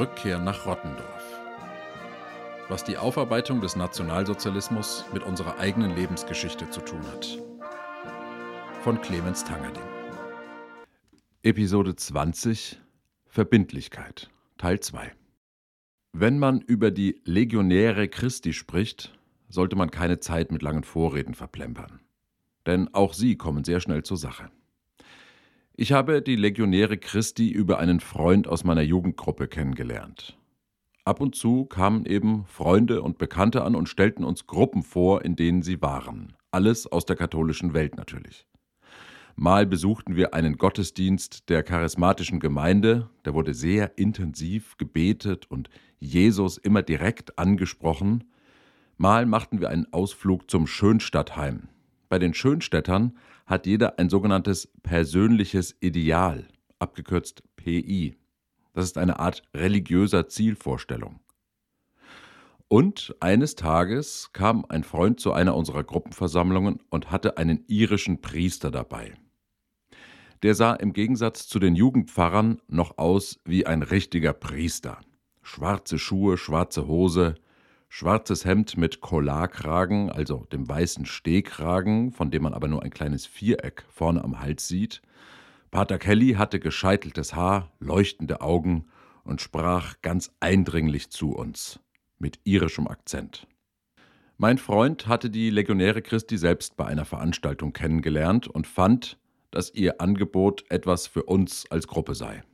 Rückkehr nach Rottendorf. Was die Aufarbeitung des Nationalsozialismus mit unserer eigenen Lebensgeschichte zu tun hat. Von Clemens Tangerding. Episode 20 Verbindlichkeit Teil 2 Wenn man über die Legionäre Christi spricht, sollte man keine Zeit mit langen Vorreden verplempern. Denn auch sie kommen sehr schnell zur Sache. Ich habe die Legionäre Christi über einen Freund aus meiner Jugendgruppe kennengelernt. Ab und zu kamen eben Freunde und Bekannte an und stellten uns Gruppen vor, in denen sie waren. Alles aus der katholischen Welt natürlich. Mal besuchten wir einen Gottesdienst der charismatischen Gemeinde, der wurde sehr intensiv gebetet und Jesus immer direkt angesprochen. Mal machten wir einen Ausflug zum Schönstadtheim. Bei den Schönstädtern hat jeder ein sogenanntes persönliches Ideal, abgekürzt PI. Das ist eine Art religiöser Zielvorstellung. Und eines Tages kam ein Freund zu einer unserer Gruppenversammlungen und hatte einen irischen Priester dabei. Der sah im Gegensatz zu den Jugendpfarrern noch aus wie ein richtiger Priester. Schwarze Schuhe, schwarze Hose, schwarzes Hemd mit Collarkragen, also dem weißen Stehkragen, von dem man aber nur ein kleines Viereck vorne am Hals sieht. Pater Kelly hatte gescheiteltes Haar, leuchtende Augen und sprach ganz eindringlich zu uns, mit irischem Akzent. Mein Freund hatte die Legionäre Christi selbst bei einer Veranstaltung kennengelernt und fand, dass ihr Angebot etwas für uns als Gruppe sei.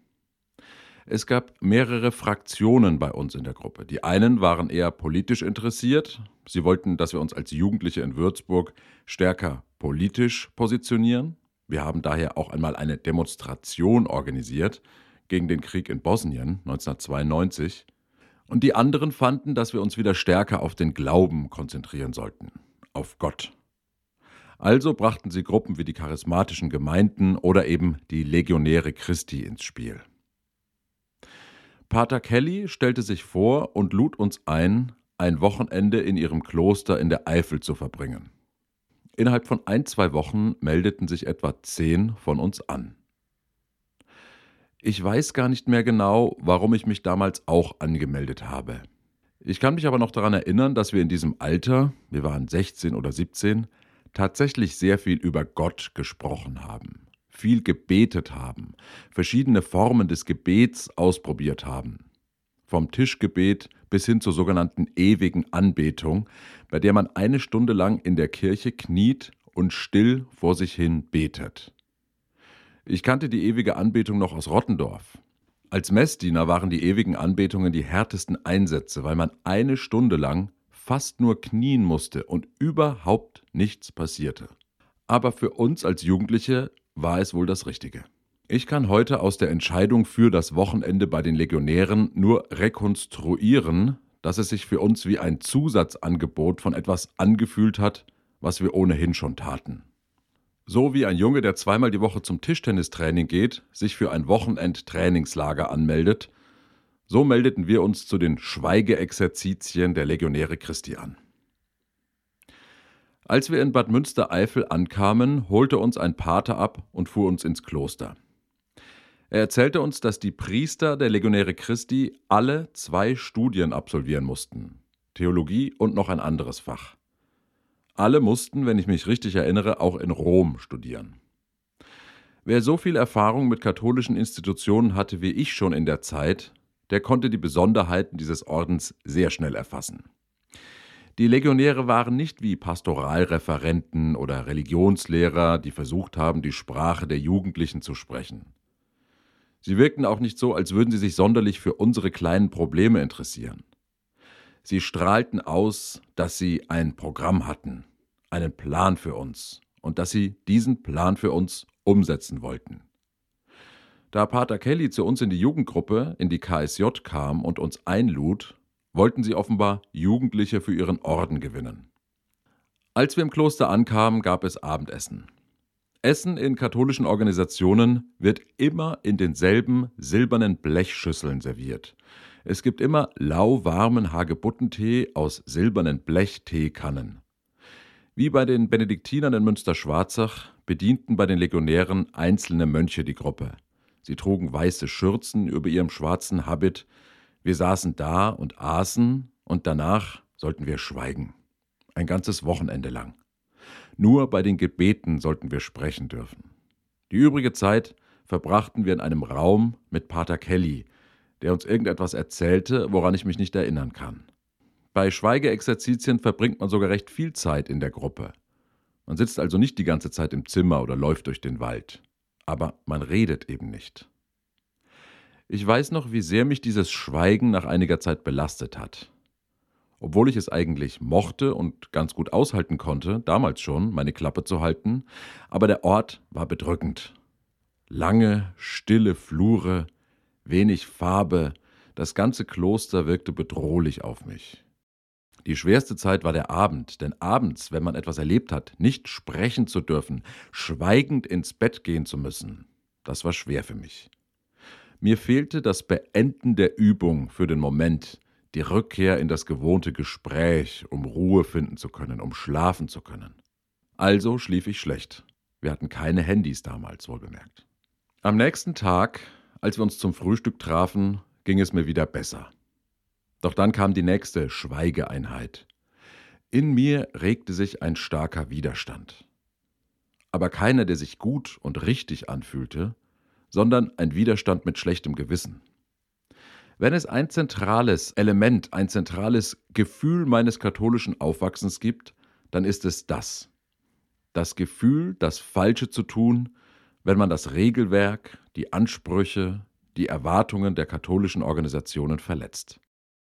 Es gab mehrere Fraktionen bei uns in der Gruppe. Die einen waren eher politisch interessiert. Sie wollten, dass wir uns als Jugendliche in Würzburg stärker politisch positionieren. Wir haben daher auch einmal eine Demonstration organisiert gegen den Krieg in Bosnien 1992. Und die anderen fanden, dass wir uns wieder stärker auf den Glauben konzentrieren sollten, auf Gott. Also brachten sie Gruppen wie die charismatischen Gemeinden oder eben die Legionäre Christi ins Spiel. Pater Kelly stellte sich vor und lud uns ein, ein Wochenende in ihrem Kloster in der Eifel zu verbringen. Innerhalb von ein, zwei Wochen meldeten sich etwa zehn von uns an. Ich weiß gar nicht mehr genau, warum ich mich damals auch angemeldet habe. Ich kann mich aber noch daran erinnern, dass wir in diesem Alter, wir waren 16 oder 17, tatsächlich sehr viel über Gott gesprochen haben viel gebetet haben, verschiedene Formen des Gebets ausprobiert haben. Vom Tischgebet bis hin zur sogenannten ewigen Anbetung, bei der man eine Stunde lang in der Kirche kniet und still vor sich hin betet. Ich kannte die ewige Anbetung noch aus Rottendorf. Als Messdiener waren die ewigen Anbetungen die härtesten Einsätze, weil man eine Stunde lang fast nur knien musste und überhaupt nichts passierte. Aber für uns als Jugendliche war es wohl das Richtige. Ich kann heute aus der Entscheidung für das Wochenende bei den Legionären nur rekonstruieren, dass es sich für uns wie ein Zusatzangebot von etwas angefühlt hat, was wir ohnehin schon taten. So wie ein Junge, der zweimal die Woche zum Tischtennistraining geht, sich für ein Wochenendtrainingslager anmeldet, so meldeten wir uns zu den Schweigeexerzitien der Legionäre Christi an. Als wir in Bad Münstereifel ankamen, holte uns ein Pater ab und fuhr uns ins Kloster. Er erzählte uns, dass die Priester der Legionäre Christi alle zwei Studien absolvieren mussten: Theologie und noch ein anderes Fach. Alle mussten, wenn ich mich richtig erinnere, auch in Rom studieren. Wer so viel Erfahrung mit katholischen Institutionen hatte wie ich schon in der Zeit, der konnte die Besonderheiten dieses Ordens sehr schnell erfassen. Die Legionäre waren nicht wie Pastoralreferenten oder Religionslehrer, die versucht haben, die Sprache der Jugendlichen zu sprechen. Sie wirkten auch nicht so, als würden sie sich sonderlich für unsere kleinen Probleme interessieren. Sie strahlten aus, dass sie ein Programm hatten, einen Plan für uns und dass sie diesen Plan für uns umsetzen wollten. Da Pater Kelly zu uns in die Jugendgruppe, in die KSJ kam und uns einlud, wollten sie offenbar Jugendliche für ihren Orden gewinnen. Als wir im Kloster ankamen, gab es Abendessen. Essen in katholischen Organisationen wird immer in denselben silbernen Blechschüsseln serviert. Es gibt immer lauwarmen Hagebuttentee aus silbernen Blechteekannen. Wie bei den Benediktinern in Münster-Schwarzach bedienten bei den Legionären einzelne Mönche die Gruppe. Sie trugen weiße Schürzen über ihrem schwarzen Habit. Wir saßen da und aßen und danach sollten wir schweigen. Ein ganzes Wochenende lang. Nur bei den Gebeten sollten wir sprechen dürfen. Die übrige Zeit verbrachten wir in einem Raum mit Pater Kelly, der uns irgendetwas erzählte, woran ich mich nicht erinnern kann. Bei Schweigeexerzitien verbringt man sogar recht viel Zeit in der Gruppe. Man sitzt also nicht die ganze Zeit im Zimmer oder läuft durch den Wald. Aber man redet eben nicht. Ich weiß noch, wie sehr mich dieses Schweigen nach einiger Zeit belastet hat. Obwohl ich es eigentlich mochte und ganz gut aushalten konnte, damals schon, meine Klappe zu halten, aber der Ort war bedrückend. Lange, stille Flure, wenig Farbe, das ganze Kloster wirkte bedrohlich auf mich. Die schwerste Zeit war der Abend, denn abends, wenn man etwas erlebt hat, nicht sprechen zu dürfen, schweigend ins Bett gehen zu müssen, das war schwer für mich. Mir fehlte das Beenden der Übung für den Moment, die Rückkehr in das gewohnte Gespräch, um Ruhe finden zu können, um schlafen zu können. Also schlief ich schlecht. Wir hatten keine Handys damals, wohlbemerkt. Am nächsten Tag, als wir uns zum Frühstück trafen, ging es mir wieder besser. Doch dann kam die nächste Schweigeeinheit. In mir regte sich ein starker Widerstand. Aber keiner, der sich gut und richtig anfühlte, sondern ein Widerstand mit schlechtem Gewissen. Wenn es ein zentrales Element, ein zentrales Gefühl meines katholischen Aufwachsens gibt, dann ist es das. Das Gefühl, das Falsche zu tun, wenn man das Regelwerk, die Ansprüche, die Erwartungen der katholischen Organisationen verletzt.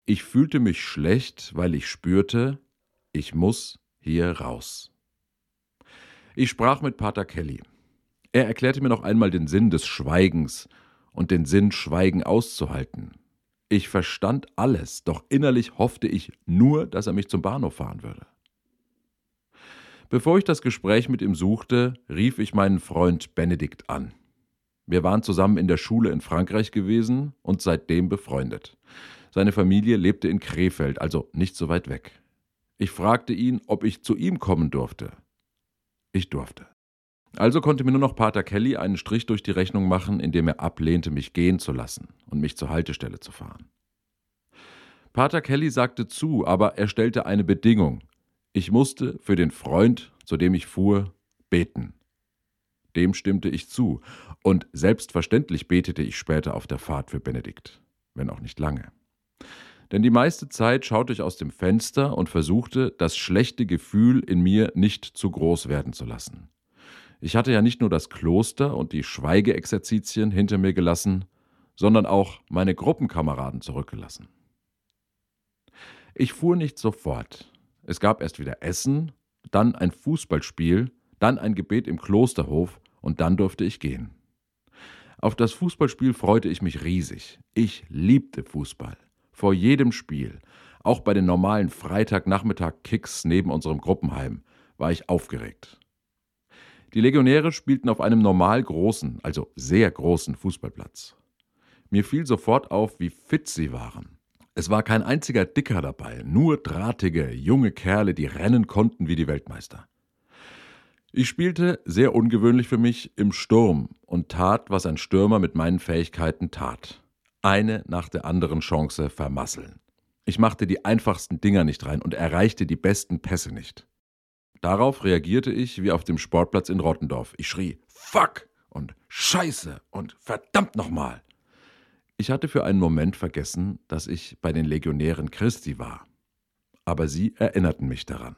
Ich fühlte mich schlecht, weil ich spürte, ich muss hier raus. Ich sprach mit Pater Kelly. Er erklärte mir noch einmal den Sinn des Schweigens und den Sinn, Schweigen auszuhalten. Ich verstand alles, doch innerlich hoffte ich nur, dass er mich zum Bahnhof fahren würde. Bevor ich das Gespräch mit ihm suchte, rief ich meinen Freund Benedikt an. Wir waren zusammen in der Schule in Frankreich gewesen und seitdem befreundet. Seine Familie lebte in Krefeld, also nicht so weit weg. Ich fragte ihn, ob ich zu ihm kommen durfte. Ich durfte. Also konnte mir nur noch Pater Kelly einen Strich durch die Rechnung machen, indem er ablehnte, mich gehen zu lassen und mich zur Haltestelle zu fahren. Pater Kelly sagte zu, aber er stellte eine Bedingung. Ich musste für den Freund, zu dem ich fuhr, beten. Dem stimmte ich zu, und selbstverständlich betete ich später auf der Fahrt für Benedikt, wenn auch nicht lange denn die meiste Zeit schaute ich aus dem Fenster und versuchte, das schlechte Gefühl in mir nicht zu groß werden zu lassen. Ich hatte ja nicht nur das Kloster und die Schweigeexerzitien hinter mir gelassen, sondern auch meine Gruppenkameraden zurückgelassen. Ich fuhr nicht sofort. Es gab erst wieder Essen, dann ein Fußballspiel, dann ein Gebet im Klosterhof und dann durfte ich gehen. Auf das Fußballspiel freute ich mich riesig. Ich liebte Fußball vor jedem Spiel, auch bei den normalen Freitagnachmittag-Kicks neben unserem Gruppenheim, war ich aufgeregt. Die Legionäre spielten auf einem normal großen, also sehr großen Fußballplatz. Mir fiel sofort auf, wie fit sie waren. Es war kein einziger Dicker dabei, nur drahtige, junge Kerle, die rennen konnten wie die Weltmeister. Ich spielte, sehr ungewöhnlich für mich, im Sturm und tat, was ein Stürmer mit meinen Fähigkeiten tat eine nach der anderen Chance vermasseln. Ich machte die einfachsten Dinger nicht rein und erreichte die besten Pässe nicht. Darauf reagierte ich wie auf dem Sportplatz in Rottendorf. Ich schrie Fuck und Scheiße und verdammt nochmal. Ich hatte für einen Moment vergessen, dass ich bei den Legionären Christi war. Aber sie erinnerten mich daran.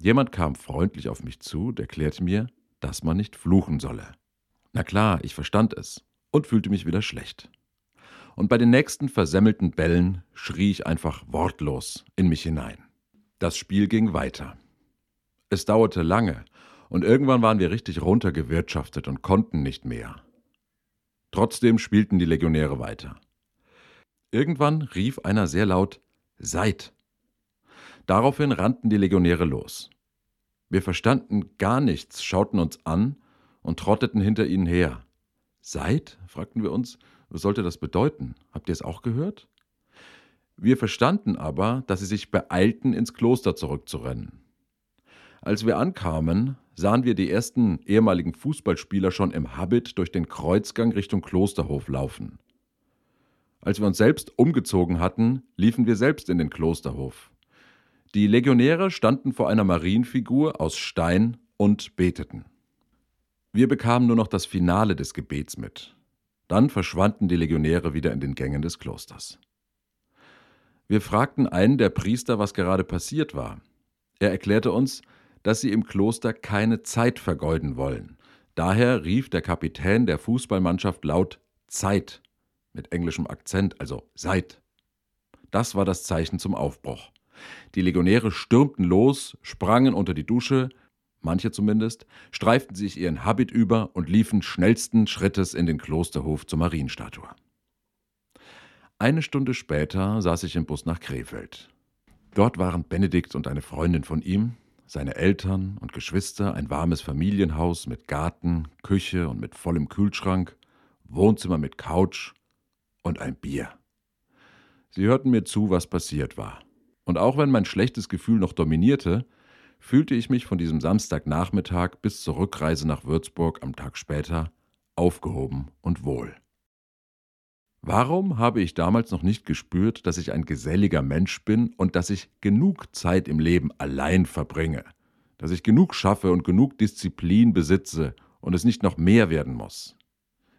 Jemand kam freundlich auf mich zu und erklärte mir, dass man nicht fluchen solle. Na klar, ich verstand es und fühlte mich wieder schlecht und bei den nächsten versemmelten Bällen schrie ich einfach wortlos in mich hinein. Das Spiel ging weiter. Es dauerte lange, und irgendwann waren wir richtig runtergewirtschaftet und konnten nicht mehr. Trotzdem spielten die Legionäre weiter. Irgendwann rief einer sehr laut Seid. Daraufhin rannten die Legionäre los. Wir verstanden gar nichts, schauten uns an und trotteten hinter ihnen her. Seid? fragten wir uns. Was sollte das bedeuten? Habt ihr es auch gehört? Wir verstanden aber, dass sie sich beeilten, ins Kloster zurückzurennen. Als wir ankamen, sahen wir die ersten ehemaligen Fußballspieler schon im Habit durch den Kreuzgang Richtung Klosterhof laufen. Als wir uns selbst umgezogen hatten, liefen wir selbst in den Klosterhof. Die Legionäre standen vor einer Marienfigur aus Stein und beteten. Wir bekamen nur noch das Finale des Gebets mit. Dann verschwanden die Legionäre wieder in den Gängen des Klosters. Wir fragten einen der Priester, was gerade passiert war. Er erklärte uns, dass sie im Kloster keine Zeit vergeuden wollen. Daher rief der Kapitän der Fußballmannschaft laut Zeit mit englischem Akzent, also seid. Das war das Zeichen zum Aufbruch. Die Legionäre stürmten los, sprangen unter die Dusche, manche zumindest, streiften sich ihren Habit über und liefen schnellsten Schrittes in den Klosterhof zur Marienstatue. Eine Stunde später saß ich im Bus nach Krefeld. Dort waren Benedikt und eine Freundin von ihm, seine Eltern und Geschwister, ein warmes Familienhaus mit Garten, Küche und mit vollem Kühlschrank, Wohnzimmer mit Couch und ein Bier. Sie hörten mir zu, was passiert war. Und auch wenn mein schlechtes Gefühl noch dominierte, fühlte ich mich von diesem Samstagnachmittag bis zur Rückreise nach Würzburg am Tag später aufgehoben und wohl. Warum habe ich damals noch nicht gespürt, dass ich ein geselliger Mensch bin und dass ich genug Zeit im Leben allein verbringe, dass ich genug schaffe und genug Disziplin besitze und es nicht noch mehr werden muss,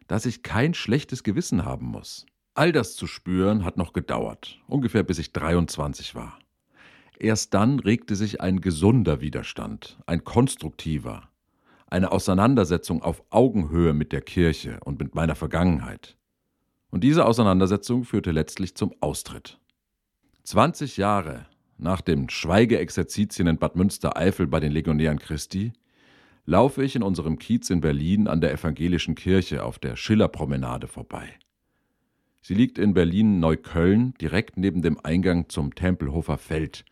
dass ich kein schlechtes Gewissen haben muss? All das zu spüren hat noch gedauert, ungefähr bis ich 23 war. Erst dann regte sich ein gesunder Widerstand, ein konstruktiver, eine Auseinandersetzung auf Augenhöhe mit der Kirche und mit meiner Vergangenheit. Und diese Auseinandersetzung führte letztlich zum Austritt. 20 Jahre nach dem Schweigeexerzitien in Bad Münstereifel bei den Legionären Christi laufe ich in unserem Kiez in Berlin an der evangelischen Kirche auf der Schillerpromenade vorbei. Sie liegt in Berlin-Neukölln direkt neben dem Eingang zum Tempelhofer Feld,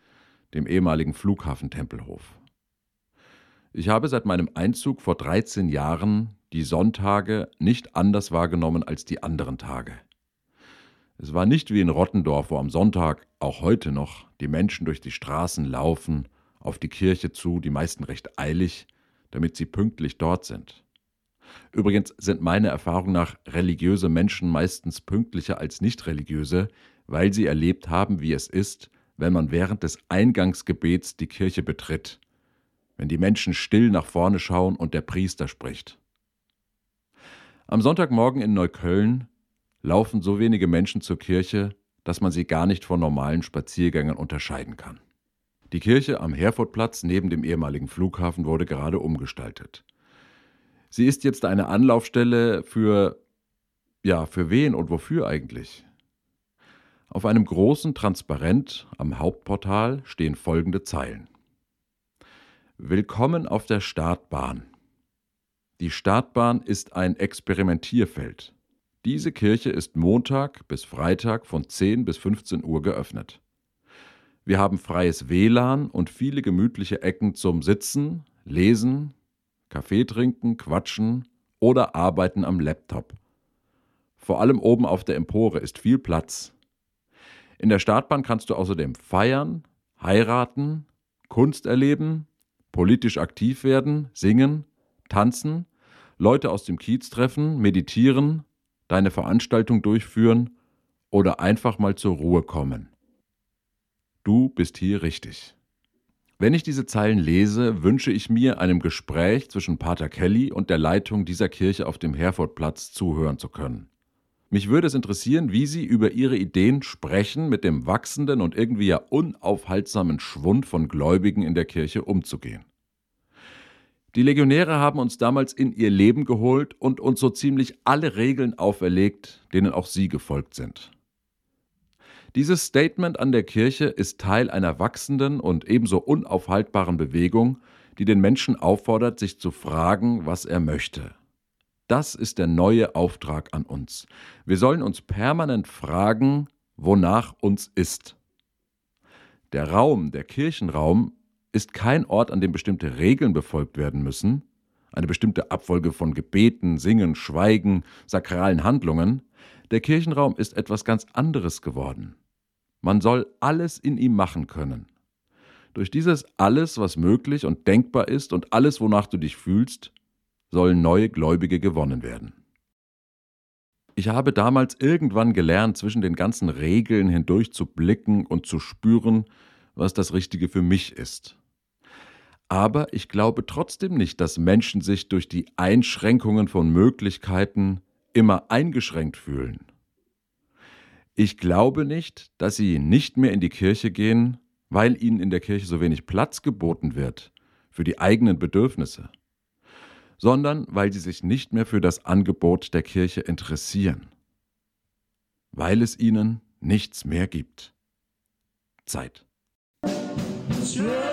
dem ehemaligen Flughafen Tempelhof. Ich habe seit meinem Einzug vor 13 Jahren die Sonntage nicht anders wahrgenommen als die anderen Tage. Es war nicht wie in Rottendorf, wo am Sonntag, auch heute noch, die Menschen durch die Straßen laufen, auf die Kirche zu, die meisten recht eilig, damit sie pünktlich dort sind. Übrigens sind meiner Erfahrung nach religiöse Menschen meistens pünktlicher als nicht religiöse, weil sie erlebt haben, wie es ist, wenn man während des Eingangsgebets die Kirche betritt, wenn die Menschen still nach vorne schauen und der Priester spricht. Am Sonntagmorgen in Neukölln laufen so wenige Menschen zur Kirche, dass man sie gar nicht von normalen Spaziergängern unterscheiden kann. Die Kirche am Herfordplatz neben dem ehemaligen Flughafen wurde gerade umgestaltet. Sie ist jetzt eine Anlaufstelle für ja, für wen und wofür eigentlich? Auf einem großen Transparent am Hauptportal stehen folgende Zeilen. Willkommen auf der Startbahn. Die Startbahn ist ein Experimentierfeld. Diese Kirche ist Montag bis Freitag von 10 bis 15 Uhr geöffnet. Wir haben freies WLAN und viele gemütliche Ecken zum Sitzen, Lesen, Kaffee trinken, quatschen oder arbeiten am Laptop. Vor allem oben auf der Empore ist viel Platz. In der Startbahn kannst du außerdem feiern, heiraten, Kunst erleben, politisch aktiv werden, singen, tanzen, Leute aus dem Kiez treffen, meditieren, deine Veranstaltung durchführen oder einfach mal zur Ruhe kommen. Du bist hier richtig. Wenn ich diese Zeilen lese, wünsche ich mir, einem Gespräch zwischen Pater Kelly und der Leitung dieser Kirche auf dem Herfordplatz zuhören zu können. Mich würde es interessieren, wie Sie über Ihre Ideen sprechen, mit dem wachsenden und irgendwie ja unaufhaltsamen Schwund von Gläubigen in der Kirche umzugehen. Die Legionäre haben uns damals in ihr Leben geholt und uns so ziemlich alle Regeln auferlegt, denen auch sie gefolgt sind. Dieses Statement an der Kirche ist Teil einer wachsenden und ebenso unaufhaltbaren Bewegung, die den Menschen auffordert, sich zu fragen, was er möchte. Das ist der neue Auftrag an uns. Wir sollen uns permanent fragen, wonach uns ist. Der Raum, der Kirchenraum, ist kein Ort, an dem bestimmte Regeln befolgt werden müssen, eine bestimmte Abfolge von Gebeten, Singen, Schweigen, sakralen Handlungen. Der Kirchenraum ist etwas ganz anderes geworden. Man soll alles in ihm machen können. Durch dieses alles, was möglich und denkbar ist und alles, wonach du dich fühlst, sollen neue Gläubige gewonnen werden. Ich habe damals irgendwann gelernt, zwischen den ganzen Regeln hindurch zu blicken und zu spüren, was das Richtige für mich ist. Aber ich glaube trotzdem nicht, dass Menschen sich durch die Einschränkungen von Möglichkeiten immer eingeschränkt fühlen. Ich glaube nicht, dass sie nicht mehr in die Kirche gehen, weil ihnen in der Kirche so wenig Platz geboten wird für die eigenen Bedürfnisse, sondern weil sie sich nicht mehr für das Angebot der Kirche interessieren, weil es ihnen nichts mehr gibt. Zeit. Sure.